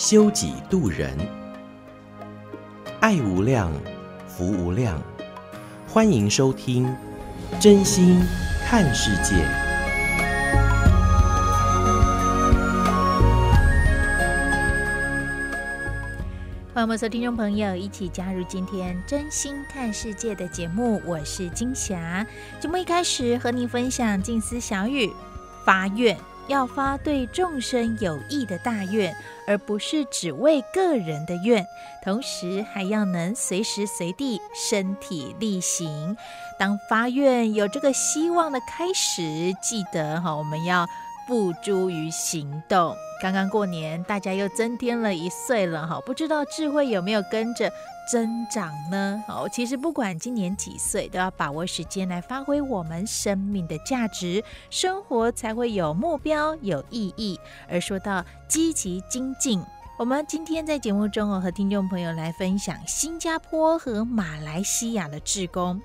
修己度人，爱无量，福无量。欢迎收听《真心看世界》。欢迎所有听众朋友一起加入今天《真心看世界》的节目，我是金霞。节目一开始和您分享静思小语，发愿。要发对众生有益的大愿，而不是只为个人的愿。同时，还要能随时随地身体力行。当发愿有这个希望的开始，记得哈，我们要付诸于行动。刚刚过年，大家又增添了一岁了哈，不知道智慧有没有跟着增长呢？哦，其实不管今年几岁，都要把握时间来发挥我们生命的价值，生活才会有目标、有意义。而说到积极精进，我们今天在节目中哦，和听众朋友来分享新加坡和马来西亚的志工。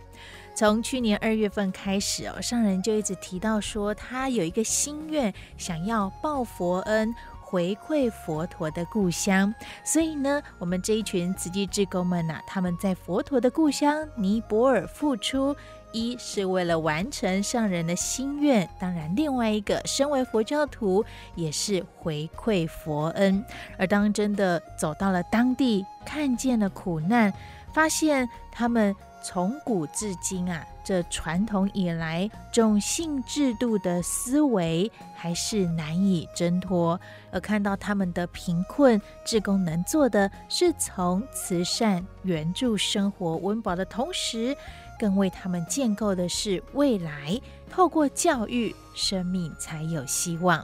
从去年二月份开始哦，上人就一直提到说，他有一个心愿，想要报佛恩。回馈佛陀的故乡，所以呢，我们这一群慈济志工们呐、他们在佛陀的故乡尼泊尔付出，一是为了完成上人的心愿，当然另外一个，身为佛教徒也是回馈佛恩。而当真的走到了当地，看见了苦难，发现他们从古至今啊。这传统以来种姓制度的思维还是难以挣脱，而看到他们的贫困，志工能做的是从慈善援助生活温饱的同时，更为他们建构的是未来。透过教育，生命才有希望。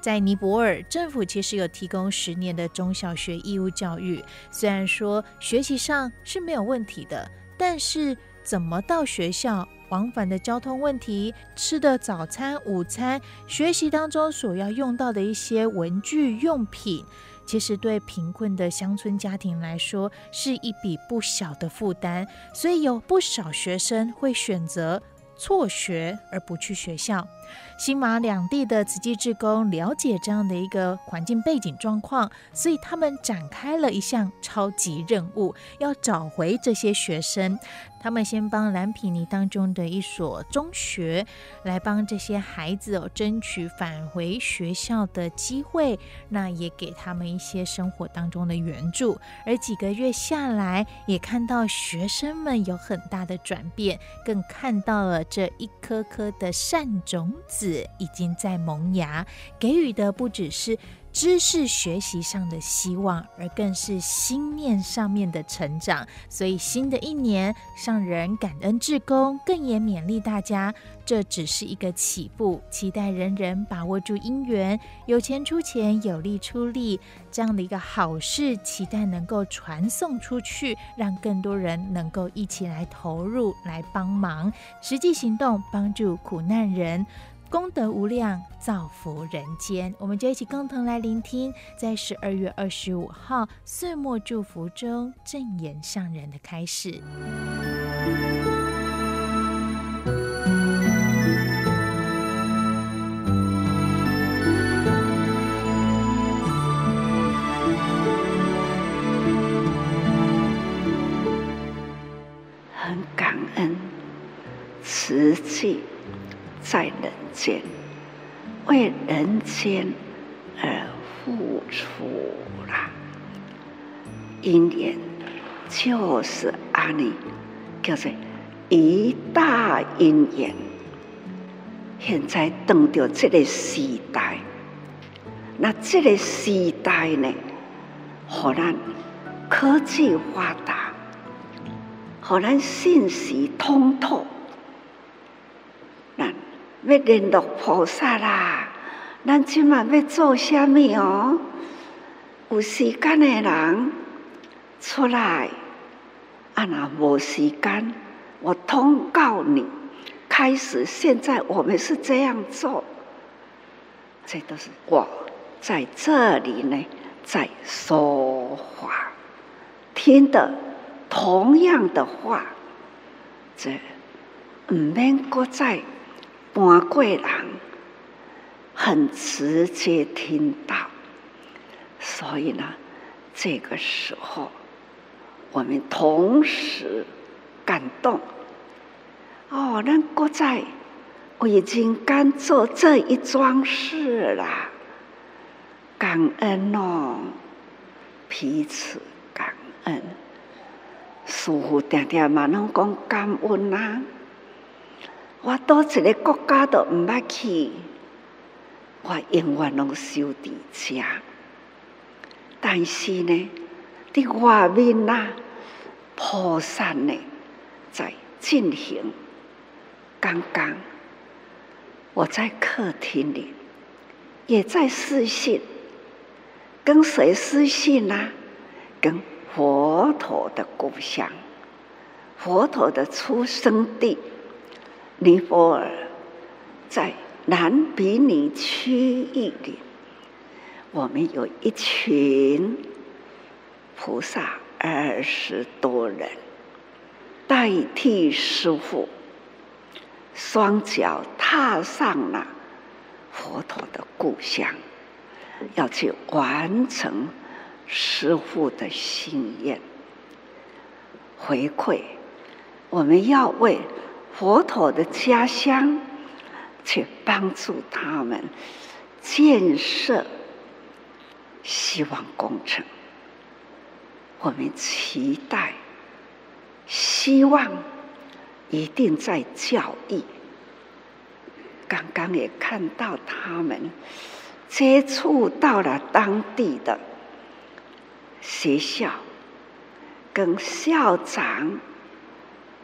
在尼泊尔，政府其实有提供十年的中小学义务教育，虽然说学习上是没有问题的，但是。怎么到学校？往返的交通问题，吃的早餐、午餐，学习当中所要用到的一些文具用品，其实对贫困的乡村家庭来说是一笔不小的负担。所以有不少学生会选择辍学而不去学校。新马两地的慈济志工了解这样的一个环境背景状况，所以他们展开了一项超级任务，要找回这些学生。他们先帮蓝毗尼当中的一所中学来帮这些孩子哦争取返回学校的机会，那也给他们一些生活当中的援助。而几个月下来，也看到学生们有很大的转变，更看到了这一颗颗的善种子已经在萌芽，给予的不只是。知识学习上的希望，而更是心念上面的成长。所以新的一年，上人感恩志工，更也勉励大家，这只是一个起步。期待人人把握住因缘，有钱出钱，有力出力，这样的一个好事，期待能够传送出去，让更多人能够一起来投入，来帮忙，实际行动帮助苦难人。功德无量，造福人间。我们就一起共同来聆听，在十二月二十五号岁末祝福中正言上人的开始。很感恩慈济。在人间，为人间而付出了，因缘就是阿弥，叫做一大因缘。现在等到这个时代，那这个时代呢，可能科技发达，可能信息通透。要联络菩萨啦，咱今晚要做虾米哦？有时间的人出来，啊，那无时间，我通告你，开始。现在我们是这样做，这都是我在这里呢，在说话，听的同样的话，这唔免搁再半过人，很直接听到。所以呢，这个时候，我们同时感动。哦，那国在我已经干做这一桩事了，感恩哦，彼此感恩。师父常常嘛拢讲感恩啊，我到一个国家都唔捌去，我永远拢守伫遮。但是呢，在外面呐，菩萨呢在进行。刚刚我在客厅里，也在私信，跟谁私信呢？跟佛陀的故乡，佛陀的出生地尼泊尔，在南比尼区域里。我们有一群菩萨二十多人，代替师傅，双脚踏上了佛陀的故乡，要去完成师傅的心愿。回馈，我们要为佛陀的家乡去帮助他们建设。希望工程，我们期待、希望，一定在教育。刚刚也看到他们接触到了当地的学校，跟校长、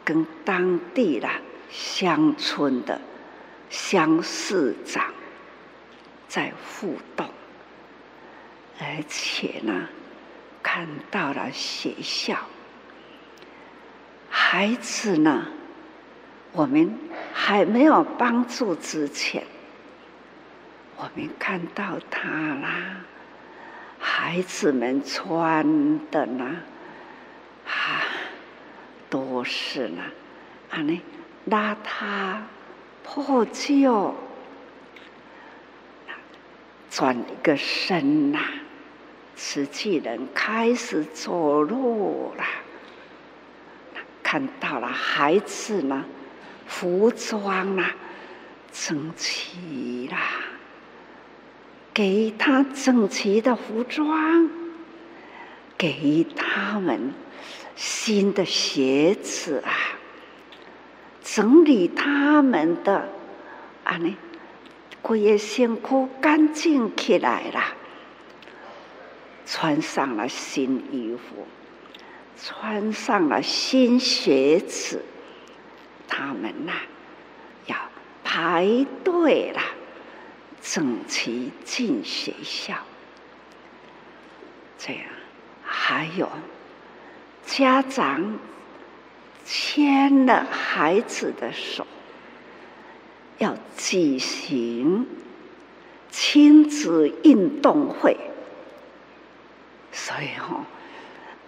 跟当地的乡村的乡市长在互动。而且呢，看到了学校，孩子呢，我们还没有帮助之前，我们看到他啦，孩子们穿的呢，啊，都是呢，啊呢，邋遢破旧，转一个身呐。瓷器人开始走路了，看到了孩子呢，服装啊，整齐啦，给他整齐的服装，给他们新的鞋子啊，整理他们的啊呢，规个身躯干净起来了。穿上了新衣服，穿上了新鞋子，他们呐、要排队了，整齐进学校。这样，还有家长牵了孩子的手，要举行亲子运动会。所以、哦，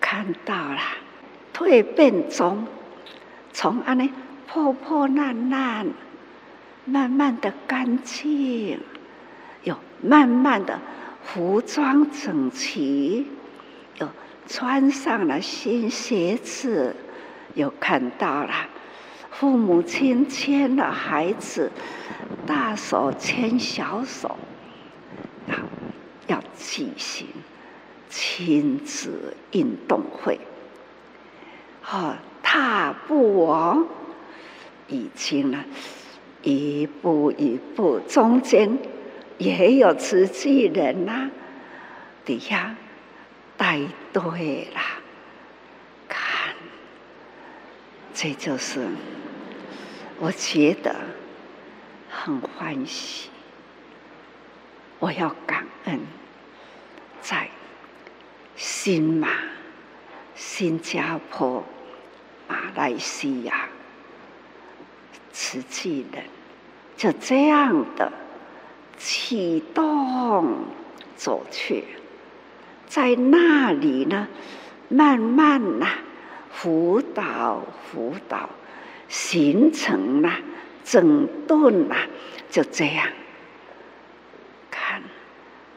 看到了蜕变中，从安尼破破烂烂，慢慢的干净，又慢慢的服装整齐，又穿上了新鞋子，又看到了父母亲牵了孩子，大手牵小手，要要举行。亲子运动会，哦，踏步哦，已经呢，一步一步，中间也有慈济人呐，底下带队啦，看，这就是我觉得很欢喜，我要感恩，在。新马、新加坡、马来西亚、慈济人，就这样的启动走去，在那里呢，慢慢呐、辅导辅导，形成了整顿了，就这样。看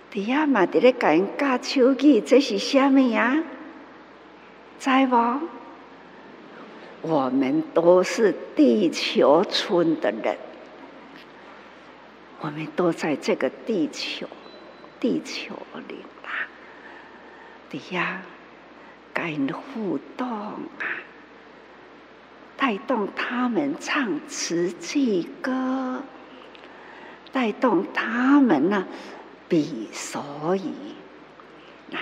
底下嘛，在咧教人教手语，这是虾米呀？知无？我们都是地球村的人，我们都在这个地球，地球里啦。底下跟人互动啊，带动他们唱慈济歌，带动他们呢。比所以，那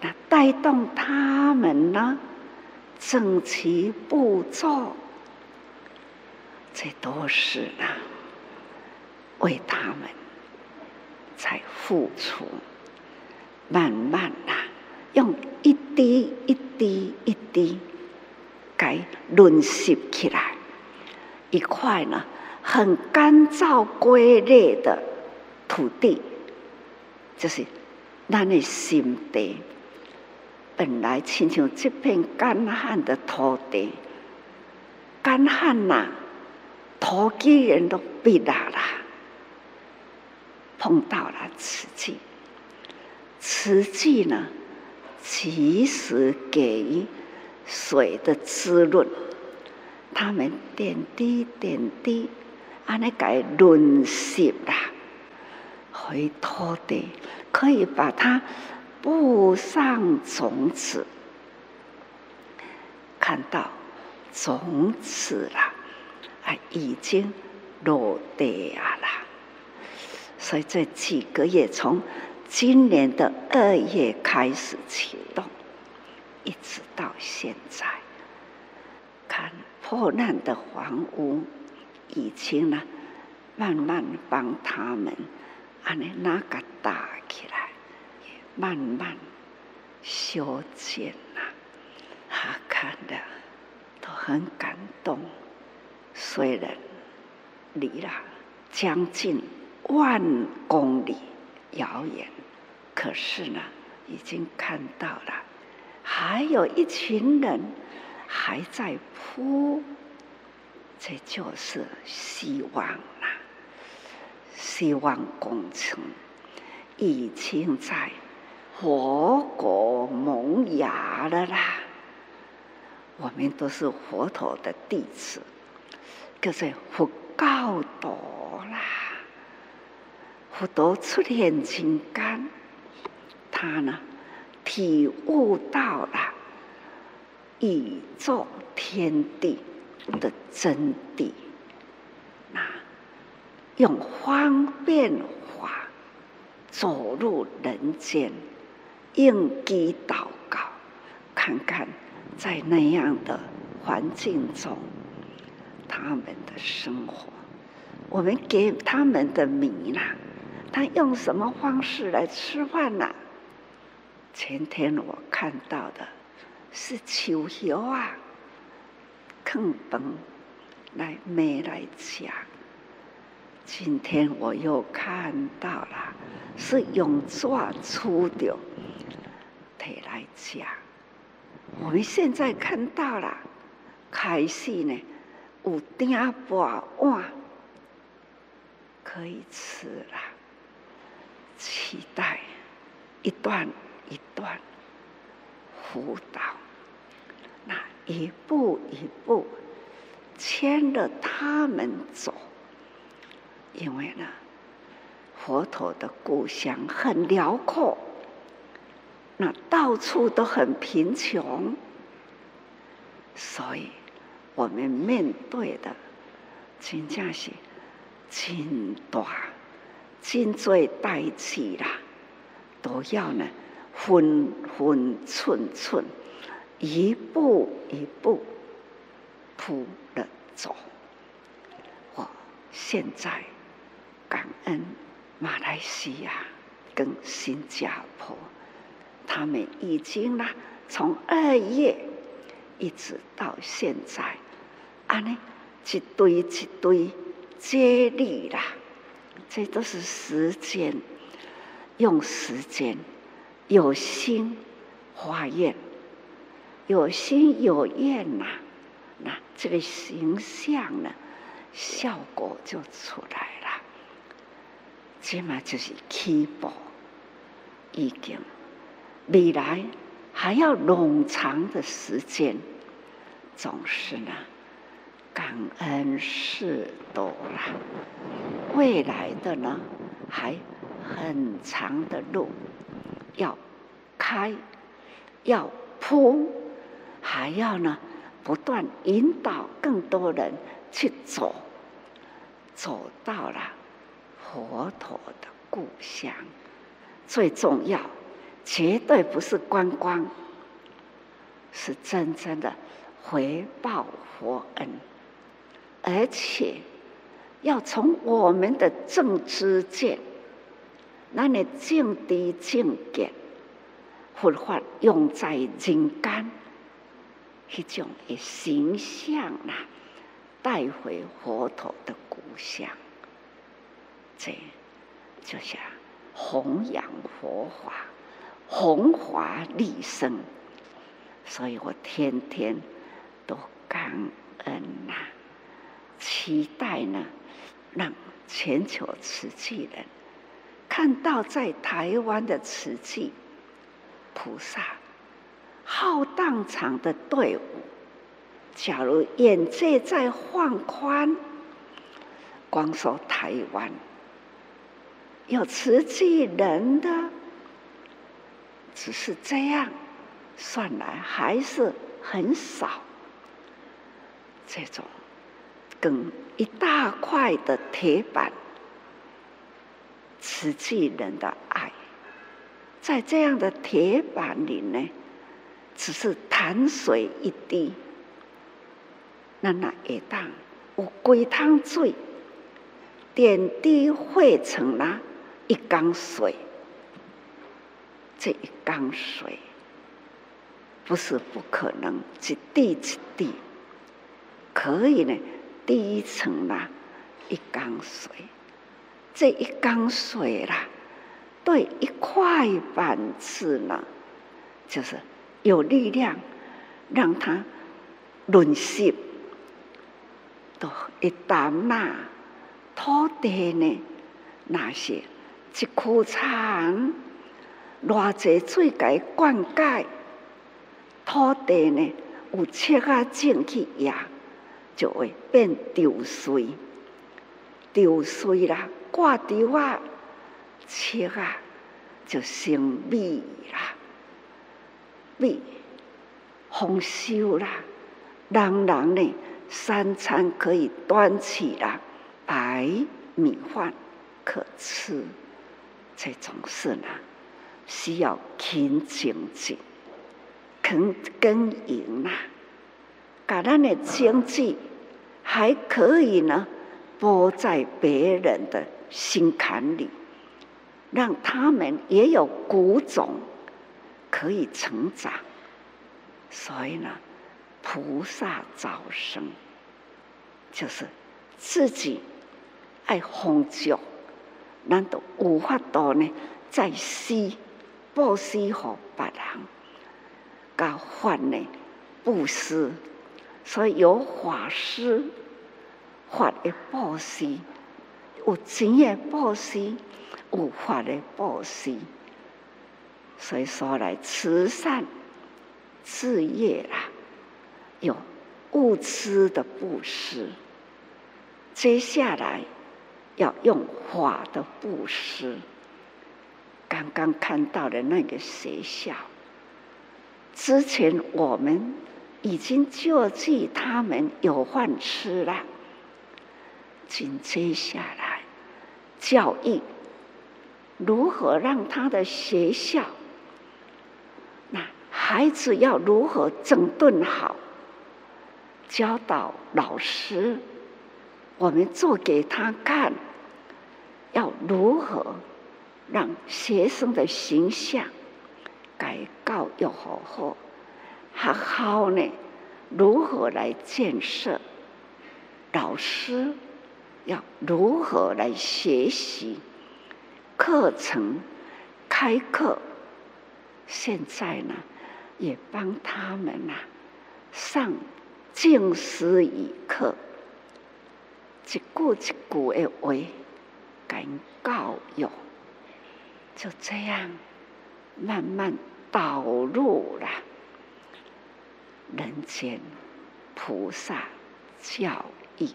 那带动他们呢，整齐步骤，这都是呢，为他们在付出，慢慢呐，滴一滴一滴，给润湿起来，一块呢很干燥龟裂的土地。就是咱的心地，本来亲像这片干旱的土地，干旱呐，土地人都闭啦啦，碰到了瓷器，瓷器呢，及时给水的滋润，他们点滴点滴，安尼该润湿啦。回土地，可以把它布上种子，看到种子啦，啊，已经落地啊啦。所以这几个月，从今年的二月开始启动，一直到现在，看破烂的房屋，已经呢，慢慢帮他们。安尼那个打起来，慢慢修建呐，他看的都很感动。虽然离了将近万公里谣言，可是呢，已经看到了，还有一群人还在铺，这就是希望啦。希望工程已经在佛国萌芽了啦！我们都是佛陀的弟子，可是佛教徒啦，佛陀出现金刚，他呢体悟到了宇宙天地的真谛。那用方便法走入人间，应机祷告，看看在那样的环境中，他们的生活，我们给他们的米呢？他用什么方式来吃饭呢？前天我看到的是秋油啊，坑崩来没来讲。今天我又看到了，是用抓粗的腿来讲。我们现在看到了，开始呢有鼎钵碗可以吃了，期待一段一段辅导，那一步一步牵着他们走。因为呢，佛陀的故乡很辽阔，那到处都很贫穷，所以我们面对的真正是真大、真最代志啦，都要呢分分寸寸，一步一步铺的走。我现在。感恩马来西亚跟新加坡他们已经啦，从二月一直到现在，啊呢，一堆一堆接力啦，这都是时间，用时间，有心化愿，有心有愿呐，那这个形象呢，效果就出来了。这嘛就是起步，已经未来还要冗长的时间，总是呢，感恩事多啦。未来的呢，还很长的路要开，要铺，还要呢不断引导更多人去走，走到了。佛陀的故乡最重要，绝对不是观光，是真正的回报佛恩，而且要从我们的正知见，那你净地净见，佛法用在人间，一种的形象啊，带回佛陀的故乡。这就像弘扬佛法，弘法利生，所以我天天都感恩呐、期待呢，让全球瓷器人看到在台湾的瓷器菩萨浩荡场的队伍，假如眼界再放宽，光说台湾。有瓷器人的，只是这样算来还是很少。这种等一大块的铁板，瓷器人的爱，在这样的铁板里呢，只是潭水一滴，那那一当有几桶水，点滴汇成了。一缸水，这一缸水不是不可能，一滴一滴可以呢，第一层啦一缸水。这一缸水啦，对一块板子呢，就是有力量，让它润湿。都一担那土地呢，那些。一枯长，偌济水该灌溉，土地呢有切啊进去压，就会变丢水。丢水啦，挂丢啊，切啊，就成米啦，米丰收啦，人人呢三餐可以端起啦，白米饭可吃。这种事呢，需要勤精进、肯耕耘啊，把咱的经济还可以呢，拨在别人的心坎里，让他们也有谷种可以成长。所以呢，菩萨早生就是自己爱弘教。难道无法度呢？在施布施给别人，教法呢布施，所以有法师，法的布施，有钱的布施，有法的布施。所以说来慈善事业啦，有物资的布施，接下来。要用法的布施。刚刚看到的那个学校，之前我们已经救济他们有饭吃了。紧接下来，教育如何让他的学校，那孩子要如何整顿好，教导老师，我们做给他看。要如何让学生的形象改教育好好，学校呢，如何来建设？老师要如何来学习？课程开课，现在呢，也帮他们呐、上静思一课，一句一句的话，给教育，就这样慢慢导入了人间菩萨教义，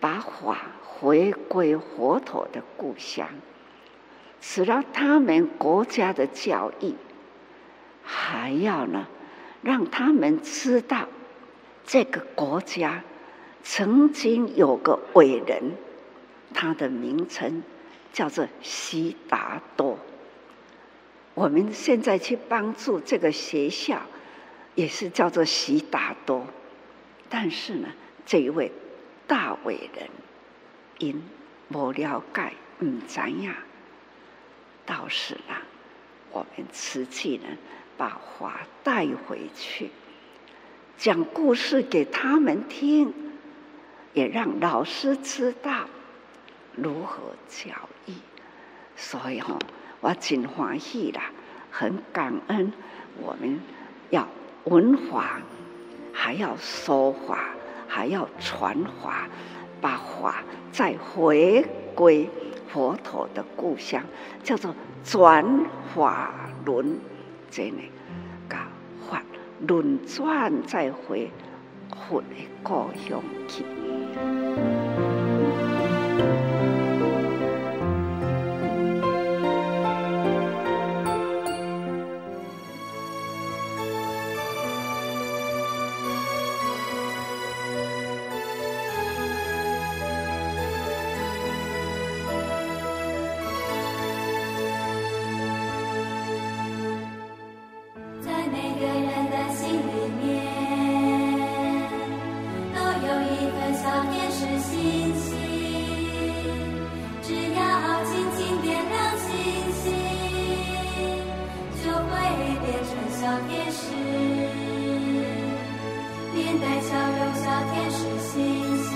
把法回归佛陀的故乡，使到他们国家的教义，还要呢，让他们知道这个国家曾经有个伟人。他的名称叫做悉达多。我们现在去帮助这个学校，也是叫做悉达多。但是呢，这一位大伟人因不了解，唔知呀，倒是呢，我们瓷器人把话带回去，讲故事给他们听，也让老师知道。如何教育？所以哈，我真欢喜啦，很感恩。我们要文法，还要说法，还要传法，把法再回归佛陀的故乡，叫做转法轮，真的，把法轮转再回佛的故乡去。天使，面带笑容小天使星星。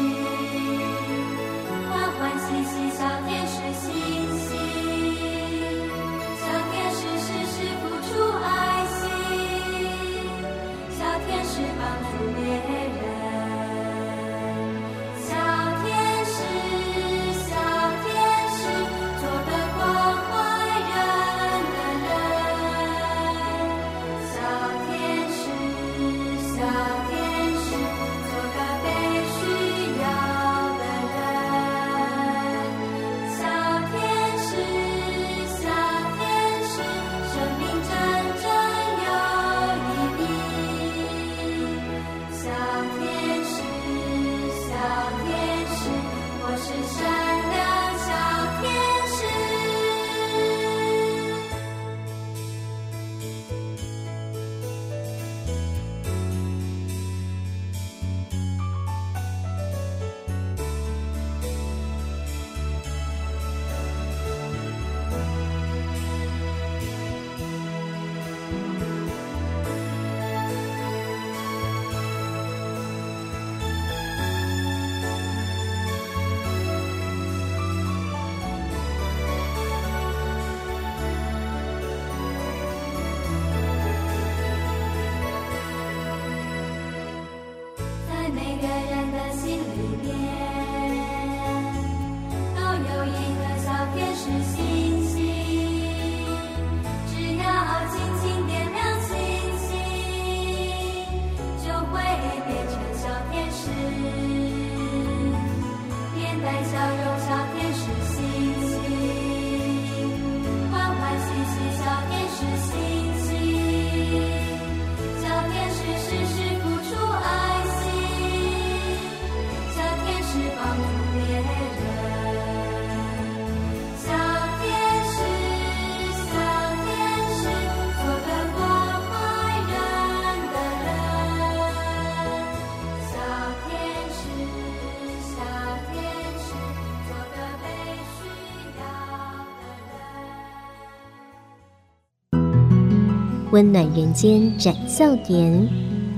温暖人间展笑颜，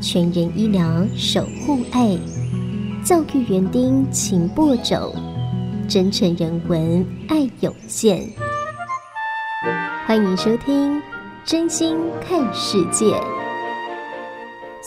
全人医疗守护爱，教育园丁勤播种，真诚人文爱有限。欢迎收听《真心看世界》。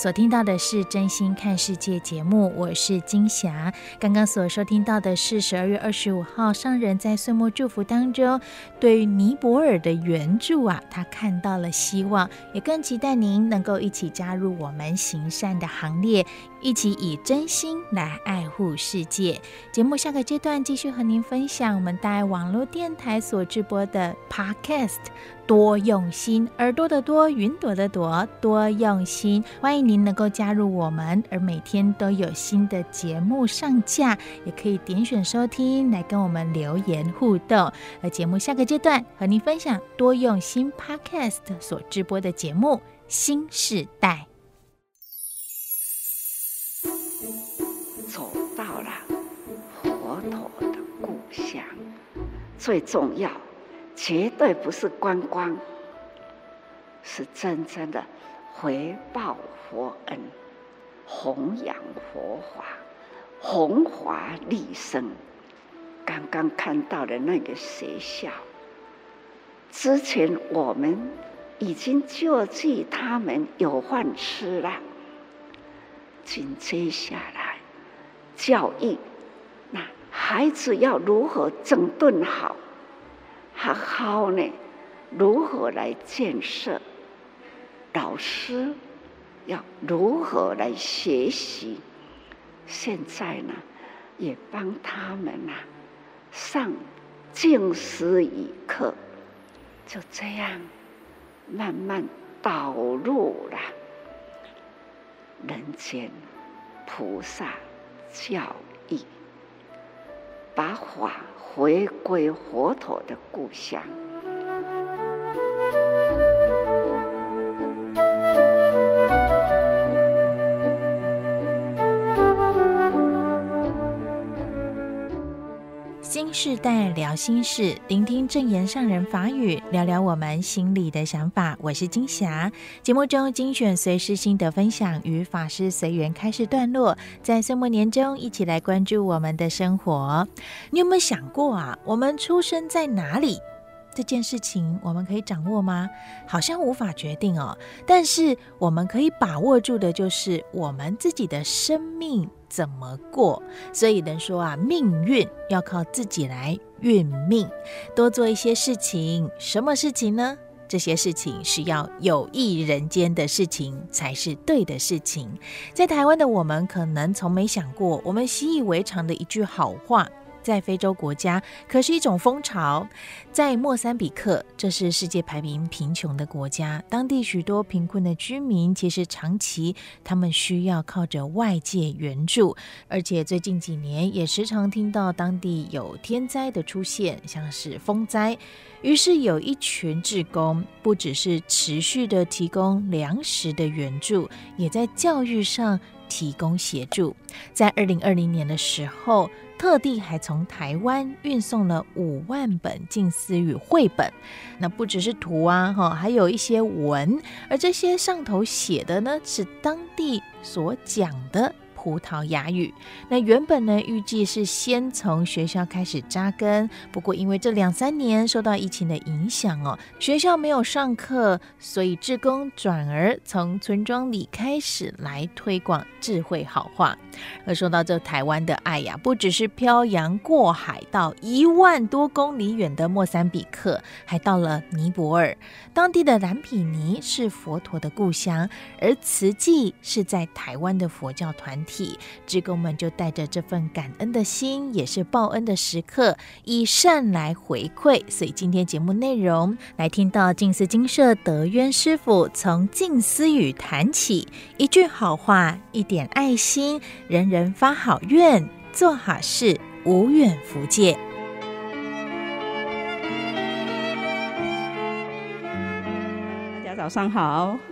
所听到的是《真心看世界》节目，我是金霞。刚刚所收听到的是十二月二十五号上人在岁末祝福当中，对尼泊尔的援助啊，他看到了希望，也更期待您能够一起加入我们行善的行列，一起以真心来爱护世界。节目下个阶段继续和您分享我们大爱网络电台所直播的 Podcast。多用心，耳朵的多，云朵的朵，多用心。欢迎您能够加入我们，而每天都有新的节目上架，也可以点选收听来跟我们留言互动。而节目下个阶段和您分享多用心 Podcast 所直播的节目《新时代》，走到了佛陀的故乡，最重要。绝对不是观光，是真正的回报佛恩，弘扬佛法，弘法利生。刚刚看到的那个学校，之前我们已经救济他们有饭吃了，紧接下来教育，那孩子要如何整顿好？好好呢，如何来建设？老师要如何来学习？现在呢，也帮他们呐、啊、上静思语课，就这样慢慢导入了人间菩萨教育，把法。回归佛陀的故乡。世代聊心事，聆听正言上人法语，聊聊我们心里的想法。我是金霞。节目中精选随师心得分享与法师随缘开示段落，在岁末年终一起来关注我们的生活。你有没有想过啊？我们出生在哪里？这件事情我们可以掌握吗？好像无法决定哦。但是我们可以把握住的就是我们自己的生命怎么过。所以人说啊，命运要靠自己来运命，多做一些事情。什么事情呢？这些事情是要有益人间的事情才是对的事情。在台湾的我们可能从没想过，我们习以为常的一句好话。在非洲国家，可是一种风潮。在莫桑比克，这是世界排名贫穷的国家，当地许多贫困的居民，其实长期他们需要靠着外界援助，而且最近几年也时常听到当地有天灾的出现，像是风灾。于是有一群志工，不只是持续的提供粮食的援助，也在教育上提供协助。在二零二零年的时候，特地还从台湾运送了五万本近思语绘本，那不只是图啊，哈，还有一些文，而这些上头写的呢，是当地所讲的。葡萄牙语。那原本呢，预计是先从学校开始扎根，不过因为这两三年受到疫情的影响哦，学校没有上课，所以志工转而从村庄里开始来推广智慧好话。而说到这台湾的爱呀，不只是漂洋过海到一万多公里远的莫桑比克，还到了尼泊尔。当地的蓝毗尼是佛陀的故乡，而慈济是在台湾的佛教团体。志工们就带着这份感恩的心，也是报恩的时刻，以善来回馈。所以今天节目内容来听到静思精舍德渊师傅从静思语谈起，一句好话，一点爱心，人人发好愿，做好事，无远弗届。大家早上好。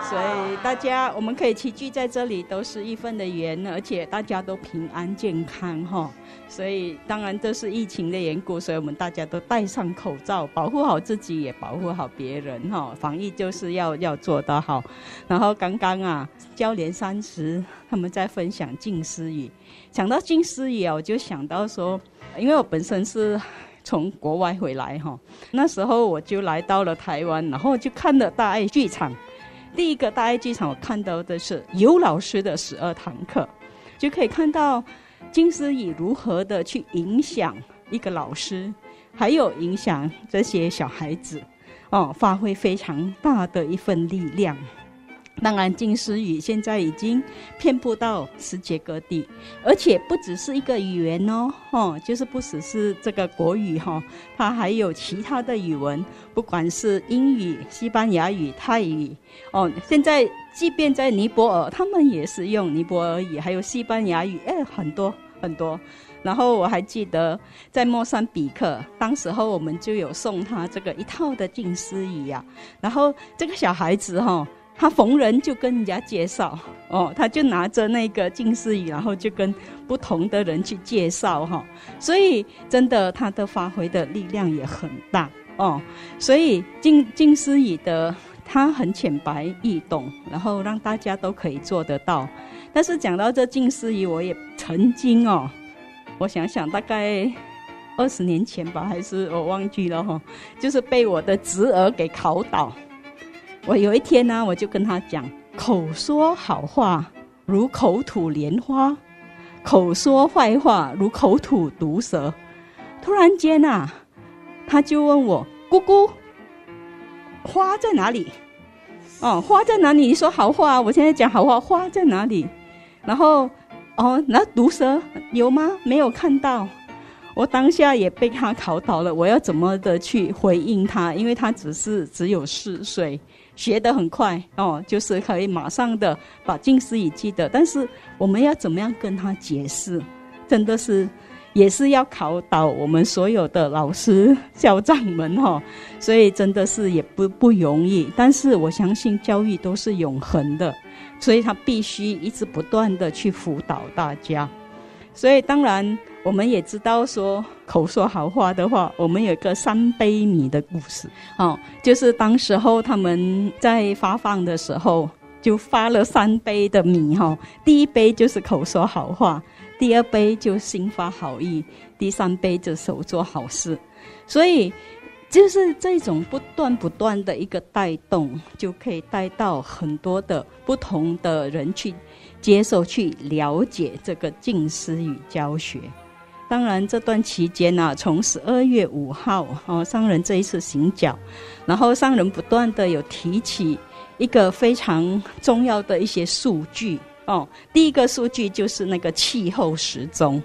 所以大家我们可以齐聚在这里，都是一份的缘，而且大家都平安健康哈。所以当然这是疫情的缘故，所以我们大家都戴上口罩，保护好自己，也保护好别人哈。防疫就是要要做得好。然后刚刚啊，交连三十他们在分享静思语，讲到静思语啊，我就想到说，因为我本身是。从国外回来哈，那时候我就来到了台湾，然后就看了大爱剧场。第一个大爱剧场，我看到的是尤老师的十二堂课，就可以看到静思语如何的去影响一个老师，还有影响这些小孩子，哦，发挥非常大的一份力量。当然，静思语现在已经遍布到世界各地，而且不只是一个语言哦，哦，就是不只是这个国语哈，它还有其他的语文，不管是英语、西班牙语、泰语，哦，现在即便在尼泊尔，他们也是用尼泊尔语，还有西班牙语，哎，很多很多。然后我还记得在莫桑比克，当时候我们就有送他这个一套的静思语呀，然后这个小孩子哈。他逢人就跟人家介绍哦，他就拿着那个静思语，然后就跟不同的人去介绍哈，所以真的他的发挥的力量也很大哦。所以静静思语的他很浅白易懂，然后让大家都可以做得到。但是讲到这静思语，我也曾经哦，我想想大概二十年前吧，还是我忘记了哈，就是被我的侄儿给考倒。我有一天呢，我就跟他讲：口说好话如口吐莲花，口说坏话如口吐毒蛇。突然间啊，他就问我：“姑姑，花在哪里？”哦，花在哪里？你说好话，我现在讲好话，花在哪里？然后，哦，那毒蛇有吗？没有看到。我当下也被他考倒了，我要怎么的去回应他？因为他只是只有四岁。学得很快哦，就是可以马上的把静思语记得，但是我们要怎么样跟他解释？真的是也是要考倒我们所有的老师校长们哈，所以真的是也不不容易。但是我相信教育都是永恒的，所以他必须一直不断的去辅导大家。所以当然。我们也知道说口说好话的话，我们有一个三杯米的故事，哦，就是当时候他们在发放的时候，就发了三杯的米哈，第一杯就是口说好话，第二杯就心发好意，第三杯就手做好事，所以就是这种不断不断的一个带动，就可以带到很多的不同的人去接受、去了解这个静思与教学。当然，这段期间呢、啊，从十二月五号哦，商人这一次行脚，然后商人不断的有提起一个非常重要的一些数据哦。第一个数据就是那个气候时钟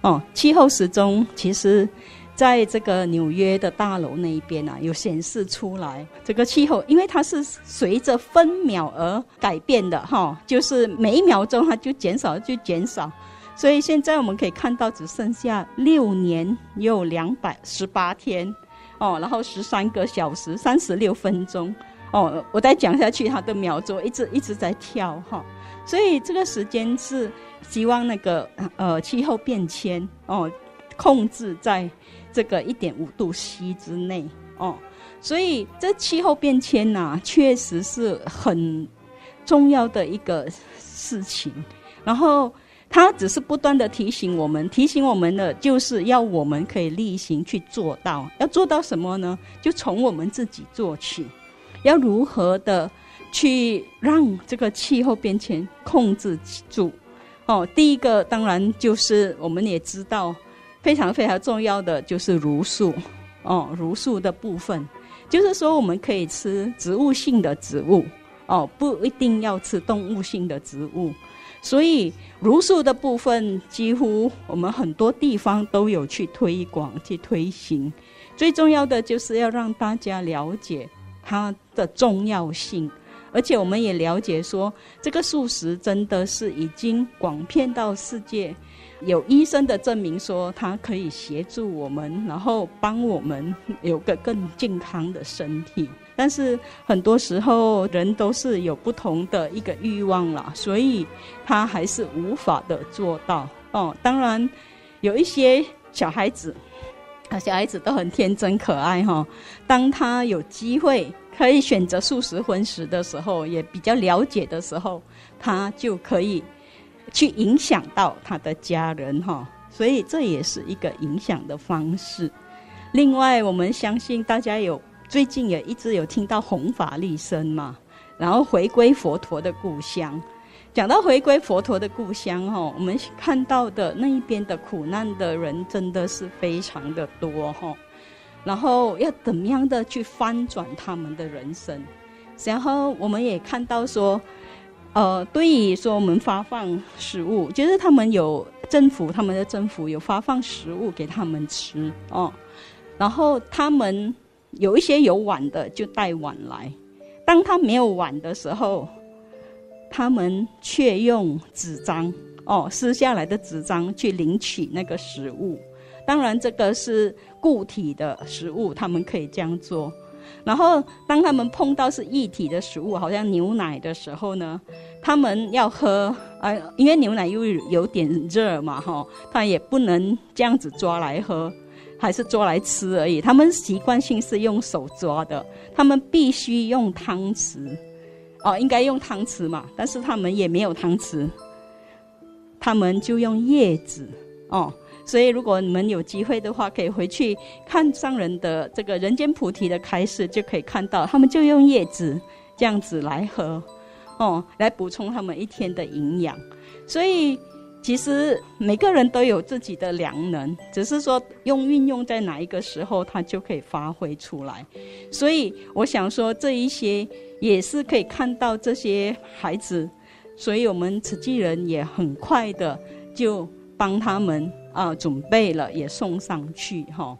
哦，气候时钟其实在这个纽约的大楼那一边啊，有显示出来这个气候，因为它是随着分秒而改变的哈、就是每一秒钟它就减少就减少。所以现在我们可以看到，只剩下六年又两百十八天，哦，然后十三个小时三十六分钟，哦，我再讲下去，它的秒钟一直一直在跳哈。所以这个时间是希望那个呃气候变迁哦，控制在这个一点五度 C 之内哦。所以这气候变迁呐、确实是很重要的一个事情，然后。他只是不断的提醒我们，提醒我们的就是要我们可以例行去做到。要做到什么呢？就从我们自己做起。要如何的去让这个气候变迁控制住？哦，第一个当然就是我们也知道非常非常重要的就是茹素。哦，茹素的部分就是说我们可以吃植物性的植物。哦，不一定要吃动物性的植物。所以茹素的部分，几乎我们很多地方都有去推广、去推行。最重要的就是要让大家了解它的重要性，而且我们也了解说，这个素食真的是已经广遍到世界，有医生的证明说它可以协助我们，然后帮我们有个更健康的身体。但是很多时候人都是有不同的一个欲望啦，所以他还是无法的做到哦。当然，有一些小孩子，啊，小孩子都很天真可爱哈、哦。当他有机会可以选择素食荤食的时候，也比较了解的时候，他就可以去影响到他的家人哈、哦。所以这也是一个影响的方式。另外，我们相信大家有。最近也一直有听到弘法利生嘛，然后回归佛陀的故乡。讲到回归佛陀的故乡哈，我们看到的那一边的苦难的人真的是非常的多哈。然后要怎么样的去翻转他们的人生？然后我们也看到说，呃，对于说我们发放食物，就是他们有政府，他们的政府有发放食物给他们吃哦，然后他们。有一些有碗的就带碗来，当他没有碗的时候，他们却用纸张哦撕下来的纸张去领取那个食物。当然，这个是固体的食物，他们可以这样做。然后，当他们碰到是液体的食物，好像牛奶的时候呢，他们要喝啊，因为牛奶又有点热嘛，哈，他也不能这样子抓来喝。还是抓来吃而已。他们习惯性是用手抓的，他们必须用汤匙，哦，应该用汤匙嘛。但是他们也没有汤匙，他们就用叶子哦。所以如果你们有机会的话，可以回去看上人的这个人间菩提的开示，就可以看到他们就用叶子这样子来喝，哦，来补充他们一天的营养。所以。其实每个人都有自己的良能，只是说用运用在哪一个时候，他就可以发挥出来。所以我想说，这一些也是可以看到这些孩子，所以我们慈济人也很快的就帮他们啊准备了，也送上去哈。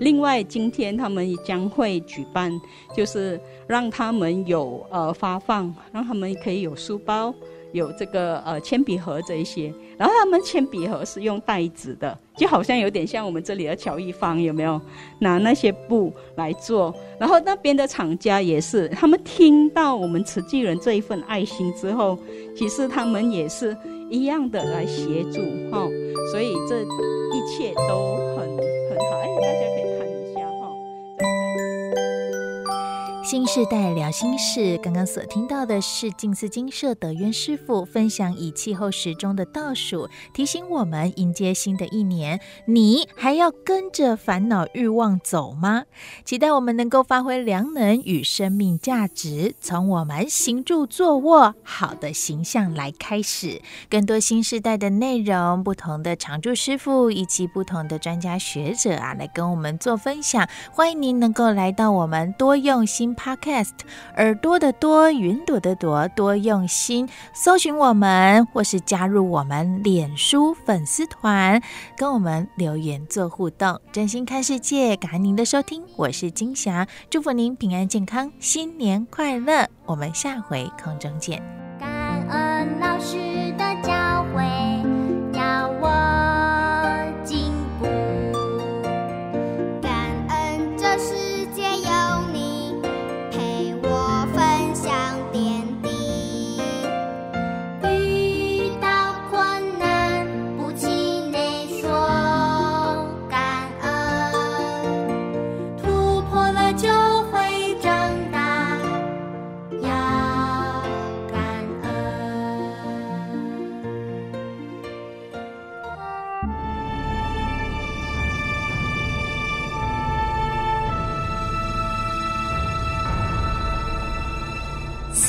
另外，今天他们将会举办，就是让他们有呃发放，让他们可以有书包。有这个呃铅笔盒这一些，然后他们铅笔盒是用袋子的，就好像有点像我们这里的乔一芳有没有？拿那些布来做，然后那边的厂家也是，他们听到我们慈济人这一份爱心之后，其实他们也是一样的来协助哈、哦，所以这一切都很很好，哎，大家可以。心世代聊心事，刚刚所听到的是静思精舍德渊师傅分享以气候时钟的倒数，提醒我们迎接新的一年，你还要跟着烦恼欲望走吗？期待我们能够发挥良能与生命价值，从我们行住坐卧好的形象来开始。更多新世代的内容，不同的常住师傅以及不同的专家学者啊，来跟我们做分享。欢迎您能够来到我们多用心。Podcast 耳朵的多，云朵的朵，多用心搜寻我们，或是加入我们脸书粉丝团，跟我们留言做互动。真心看世界，感恩您的收听，我是金霞，祝福您平安健康，新年快乐。我们下回空中见。感恩老师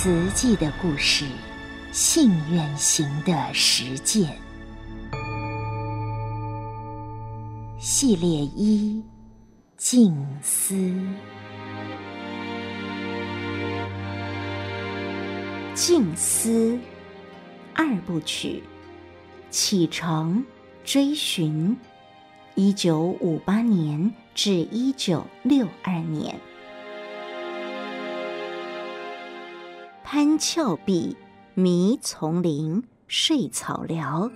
慈济的故事，信愿行的实践，系列一：静思。静思二部曲，启程追寻，一九五八年至一九六二年。攀峭壁，迷丛林，睡草寮。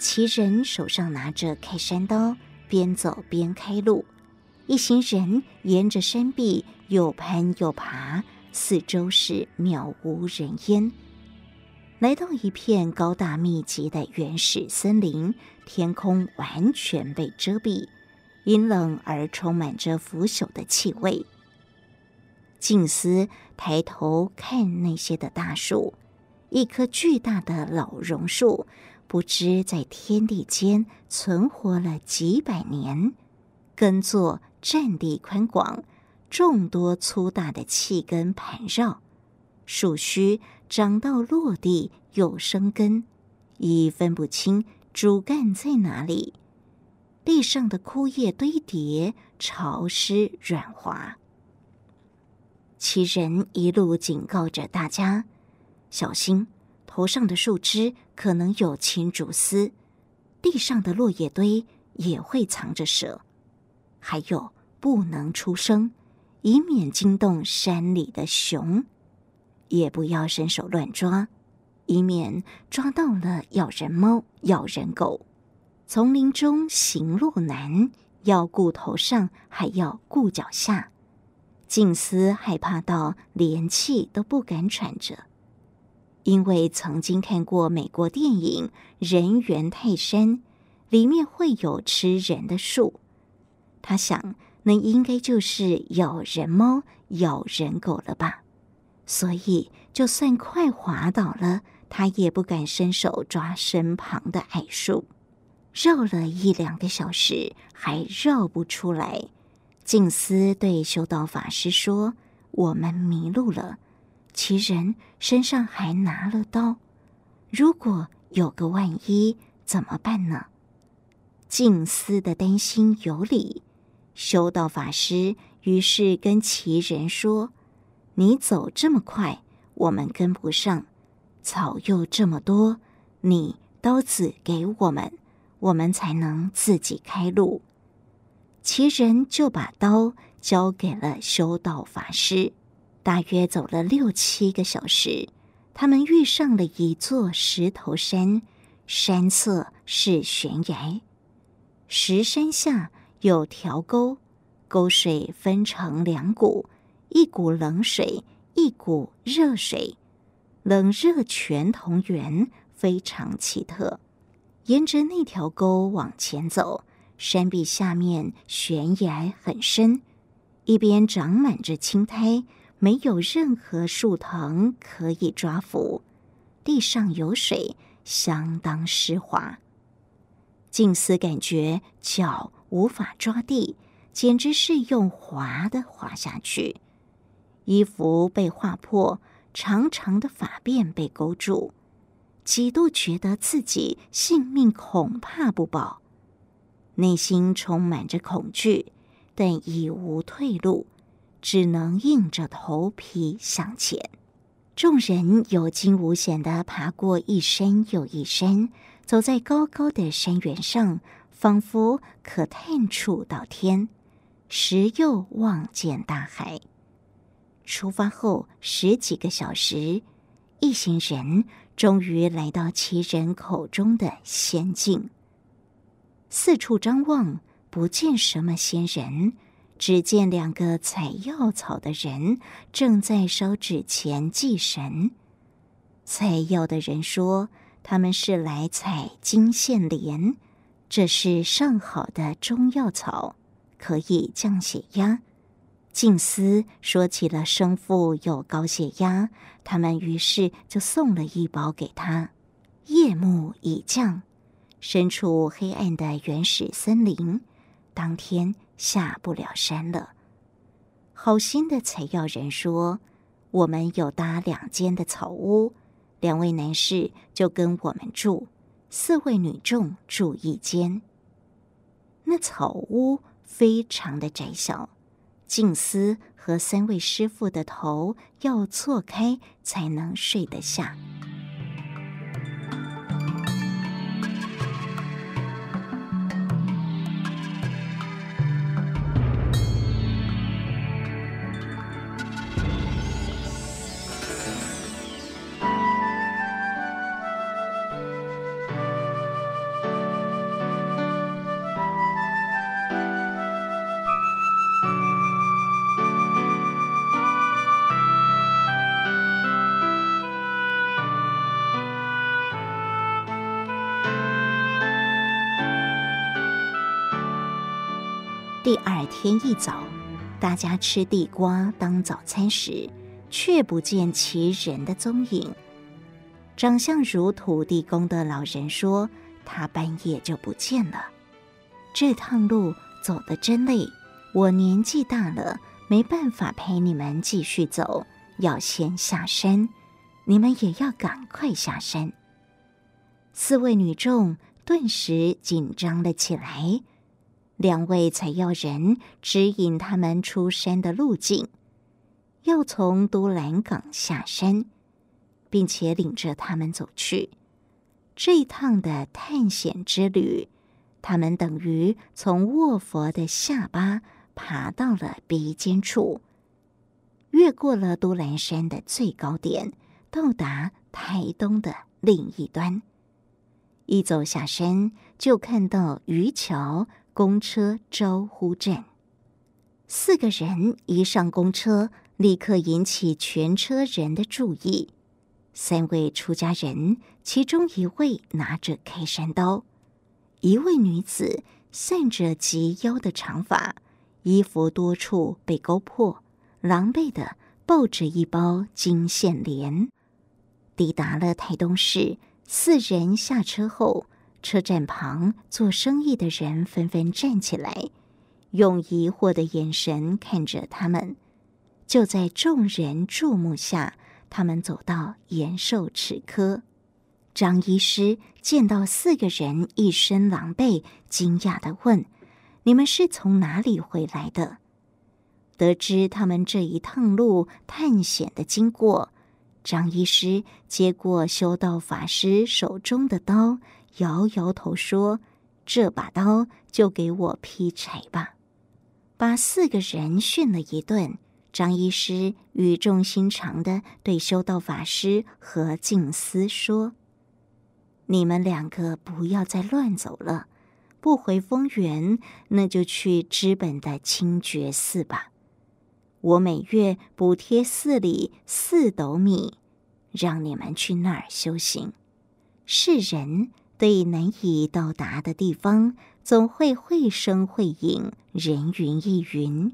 奇人手上拿着开山刀，边走边开路。一行人沿着山壁又攀又爬，四周是渺无人烟。来到一片高大密集的原始森林，天空完全被遮蔽，阴冷而充满着腐朽的气味。静思抬头看那些的大树，一棵巨大的老榕树，不知在天地间存活了几百年，根座占地宽广，众多粗大的气根盘绕。树须长到落地又生根，已分不清主干在哪里。地上的枯叶堆叠，潮湿软滑。其人一路警告着大家：小心，头上的树枝可能有青竹丝，地上的落叶堆也会藏着蛇。还有，不能出声，以免惊动山里的熊。也不要伸手乱抓，以免抓到了咬人猫、咬人狗。丛林中行路难，要顾头上，还要顾脚下。静思害怕到连气都不敢喘着，因为曾经看过美国电影《人猿泰山》，里面会有吃人的树。他想，那应该就是咬人猫、咬人狗了吧。所以，就算快滑倒了，他也不敢伸手抓身旁的矮树。绕了一两个小时，还绕不出来。静思对修道法师说：“我们迷路了。其人身上还拿了刀，如果有个万一，怎么办呢？”静思的担心有理。修道法师于是跟其人说。你走这么快，我们跟不上；草又这么多，你刀子给我们，我们才能自己开路。其人就把刀交给了修道法师。大约走了六七个小时，他们遇上了一座石头山，山侧是悬崖，石山下有条沟，沟水分成两股。一股冷水，一股热水，冷热全同源，非常奇特。沿着那条沟往前走，山壁下面悬崖很深，一边长满着青苔，没有任何树藤可以抓扶，地上有水，相当湿滑。静思感觉脚无法抓地，简直是用滑的滑下去。衣服被划破，长长的发辫被勾住，几度觉得自己性命恐怕不保，内心充满着恐惧，但已无退路，只能硬着头皮向前。众人有惊无险的爬过一山又一山，走在高高的山原上，仿佛可探触到天，时又望见大海。出发后十几个小时，一行人终于来到奇人口中的仙境。四处张望，不见什么仙人，只见两个采药草的人正在烧纸钱祭神。采药的人说，他们是来采金线莲，这是上好的中药草，可以降血压。静思说起了生父有高血压，他们于是就送了一包给他。夜幕已降，身处黑暗的原始森林，当天下不了山了。好心的采药人说：“我们有搭两间的草屋，两位男士就跟我们住，四位女众住一间。那草屋非常的窄小。”静思和三位师傅的头要错开才能睡得下。天一早，大家吃地瓜当早餐时，却不见其人的踪影。长相如土地公的老人说：“他半夜就不见了。”这趟路走得真累，我年纪大了，没办法陪你们继续走，要先下山。你们也要赶快下山。四位女众顿时紧张了起来。两位采药人指引他们出山的路径，要从都兰港下山，并且领着他们走去。这一趟的探险之旅，他们等于从卧佛的下巴爬到了鼻尖处，越过了都兰山的最高点。到达台东的另一端，一走下山就看到渔桥公车招呼站。四个人一上公车，立刻引起全车人的注意。三位出家人，其中一位拿着开山刀，一位女子散着及腰的长发，衣服多处被勾破，狼狈地抱着一包金线莲。抵达了台东市，四人下车后，车站旁做生意的人纷纷站起来，用疑惑的眼神看着他们。就在众人注目下，他们走到延寿齿科。张医师见到四个人一身狼狈，惊讶地问：“你们是从哪里回来的？”得知他们这一趟路探险的经过。张医师接过修道法师手中的刀，摇摇头说：“这把刀就给我劈柴吧。”把四个人训了一顿，张医师语重心长地对修道法师和静思说：“你们两个不要再乱走了，不回丰源，那就去知本的清觉寺吧。”我每月补贴寺里四斗米，让你们去那儿修行。是人对难以到达的地方，总会绘声绘影，人云亦云。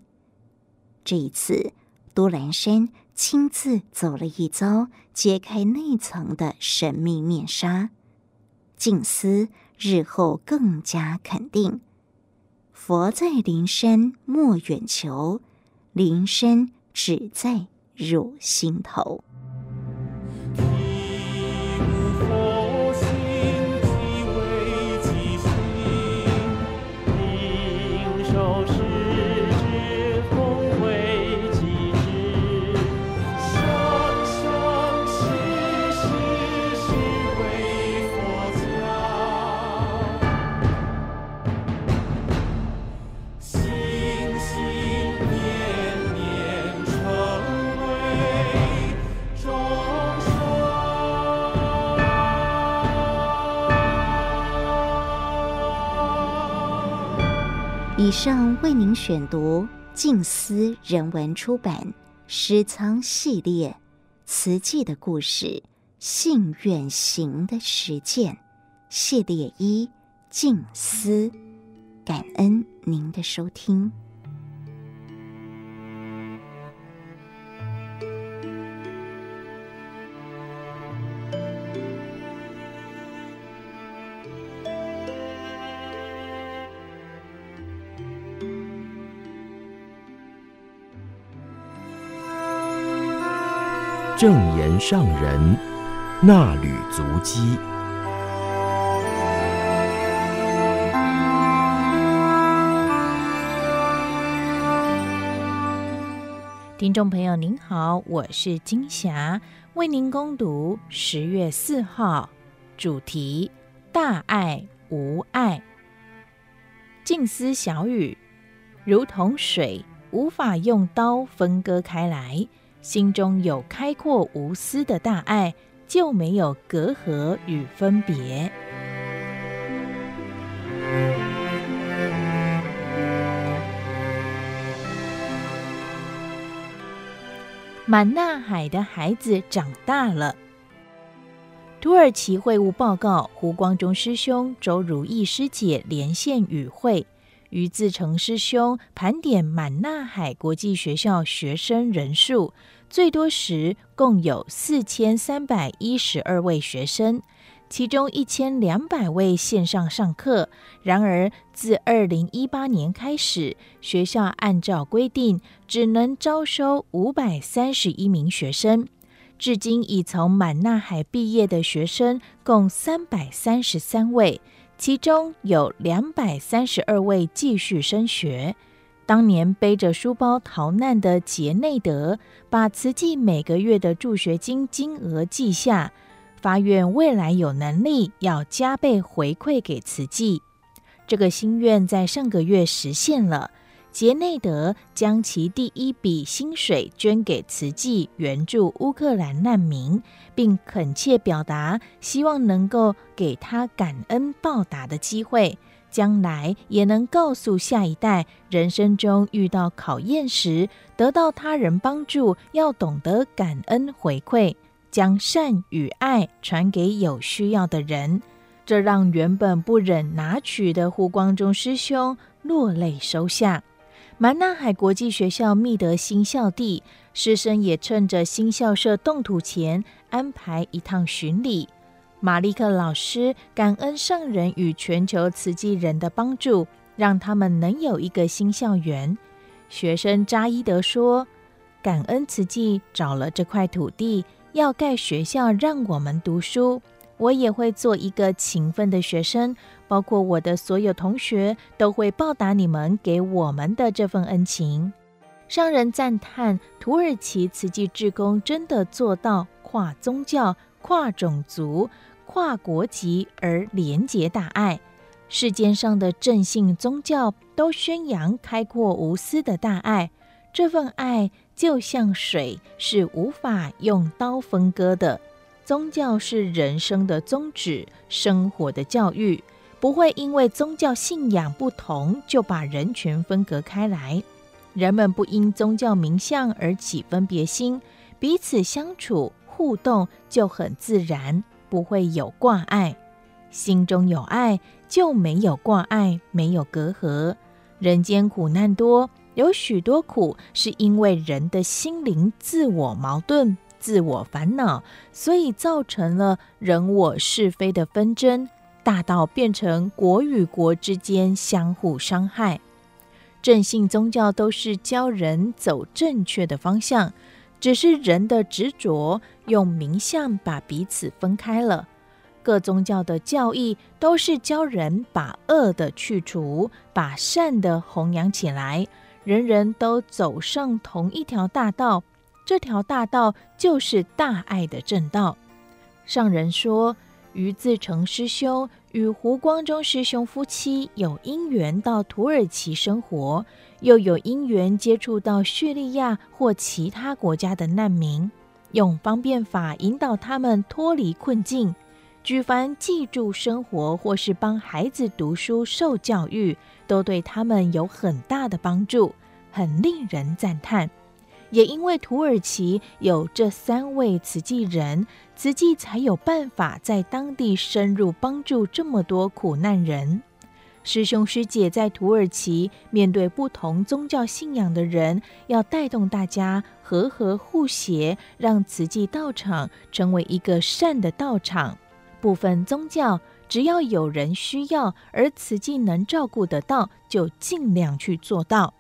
这一次，都兰山亲自走了一遭，揭开内层的神秘面纱。静思日后更加肯定：佛在灵山莫远求。灵山只在汝心头。以上为您选读静思人文出版《诗仓系列》词记的故事，信愿行的实践系列一静思，感恩您的收听。正言上人那履足迹。听众朋友您好，我是金霞，为您恭读十月四号主题：大爱无爱。静思小语，如同水，无法用刀分割开来。心中有开阔无私的大爱，就没有隔阂与分别。满纳海的孩子长大了。土耳其会务报告，胡光中师兄、周如意师姐连线与会。于自成师兄盘点满纳海国际学校学生人数，最多时共有四千三百一十二位学生，其中一千两百位线上上课。然而，自二零一八年开始，学校按照规定只能招收五百三十一名学生。至今已从满纳海毕业的学生共三百三十三位。其中有两百三十二位继续升学。当年背着书包逃难的杰内德，把慈济每个月的助学金金额记下，发愿未来有能力要加倍回馈给慈济。这个心愿在上个月实现了。杰内德将其第一笔薪水捐给慈济援助乌克兰难民，并恳切表达希望能够给他感恩报答的机会，将来也能告诉下一代，人生中遇到考验时，得到他人帮助，要懂得感恩回馈，将善与爱传给有需要的人。这让原本不忍拿取的胡光中师兄落泪收下。满纳海国际学校觅得新校地，师生也趁着新校舍动土前安排一趟巡礼。马利克老师感恩上人与全球慈济人的帮助，让他们能有一个新校园。学生扎伊德说：“感恩慈济找了这块土地，要盖学校，让我们读书。我也会做一个勤奋的学生。”包括我的所有同学都会报答你们给我们的这份恩情。上人赞叹土耳其慈济志工真的做到跨宗教、跨种族、跨国籍而连结大爱。世间上的正信宗教都宣扬开阔无私的大爱，这份爱就像水，是无法用刀分割的。宗教是人生的宗旨，生活的教育。不会因为宗教信仰不同就把人群分隔开来，人们不因宗教名相而起分别心，彼此相处互动就很自然，不会有挂碍。心中有爱，就没有挂碍，没有隔阂。人间苦难多，有许多苦是因为人的心灵自我矛盾、自我烦恼，所以造成了人我是非的纷争。大到变成国与国之间相互伤害，正信宗教都是教人走正确的方向，只是人的执着用名相把彼此分开了。各宗教的教义都是教人把恶的去除，把善的弘扬起来，人人都走上同一条大道，这条大道就是大爱的正道。上人说。于自成师兄与胡光中师兄夫妻有因缘到土耳其生活，又有因缘接触到叙利亚或其他国家的难民，用方便法引导他们脱离困境。举凡记住生活或是帮孩子读书受教育，都对他们有很大的帮助，很令人赞叹。也因为土耳其有这三位慈济人，慈济才有办法在当地深入帮助这么多苦难人。师兄师姐在土耳其面对不同宗教信仰的人，要带动大家和和互协，让慈济道场成为一个善的道场。部分宗教，只要有人需要，而慈济能照顾得到，就尽量去做到。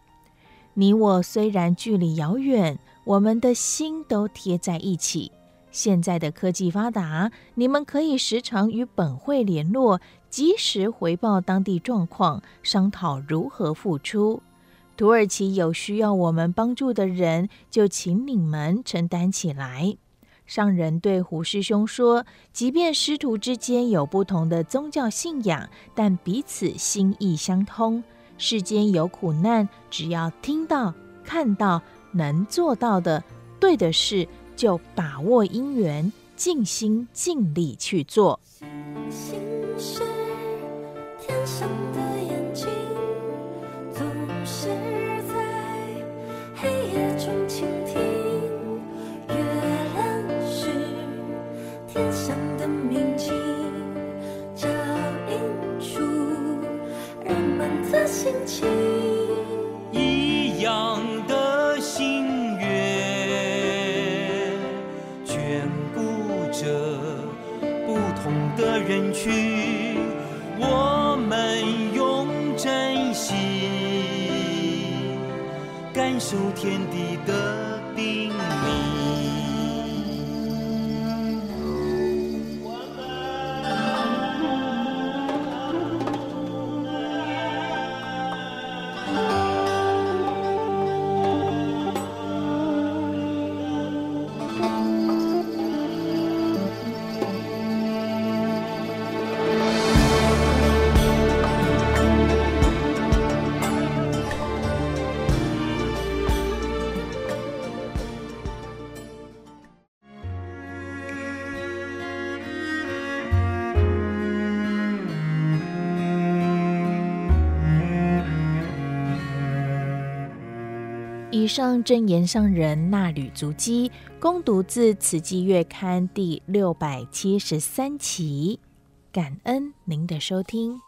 你我虽然距离遥远，我们的心都贴在一起。现在的科技发达，你们可以时常与本会联络，及时回报当地状况，商讨如何付出。土耳其有需要我们帮助的人，就请你们承担起来。上人对胡师兄说：“即便师徒之间有不同的宗教信仰，但彼此心意相通。”世间有苦难，只要听到、看到、能做到的对的事，就把握因缘，尽心尽力去做。上的眼睛，总是在黑夜中倾听。月亮是天上的明镜，照映出人们的心。心情，一样的心愿，眷顾着不同的人群，感受天地的以上真言上人那履足迹，恭读自《此季月刊》第六百七十三期，感恩您的收听。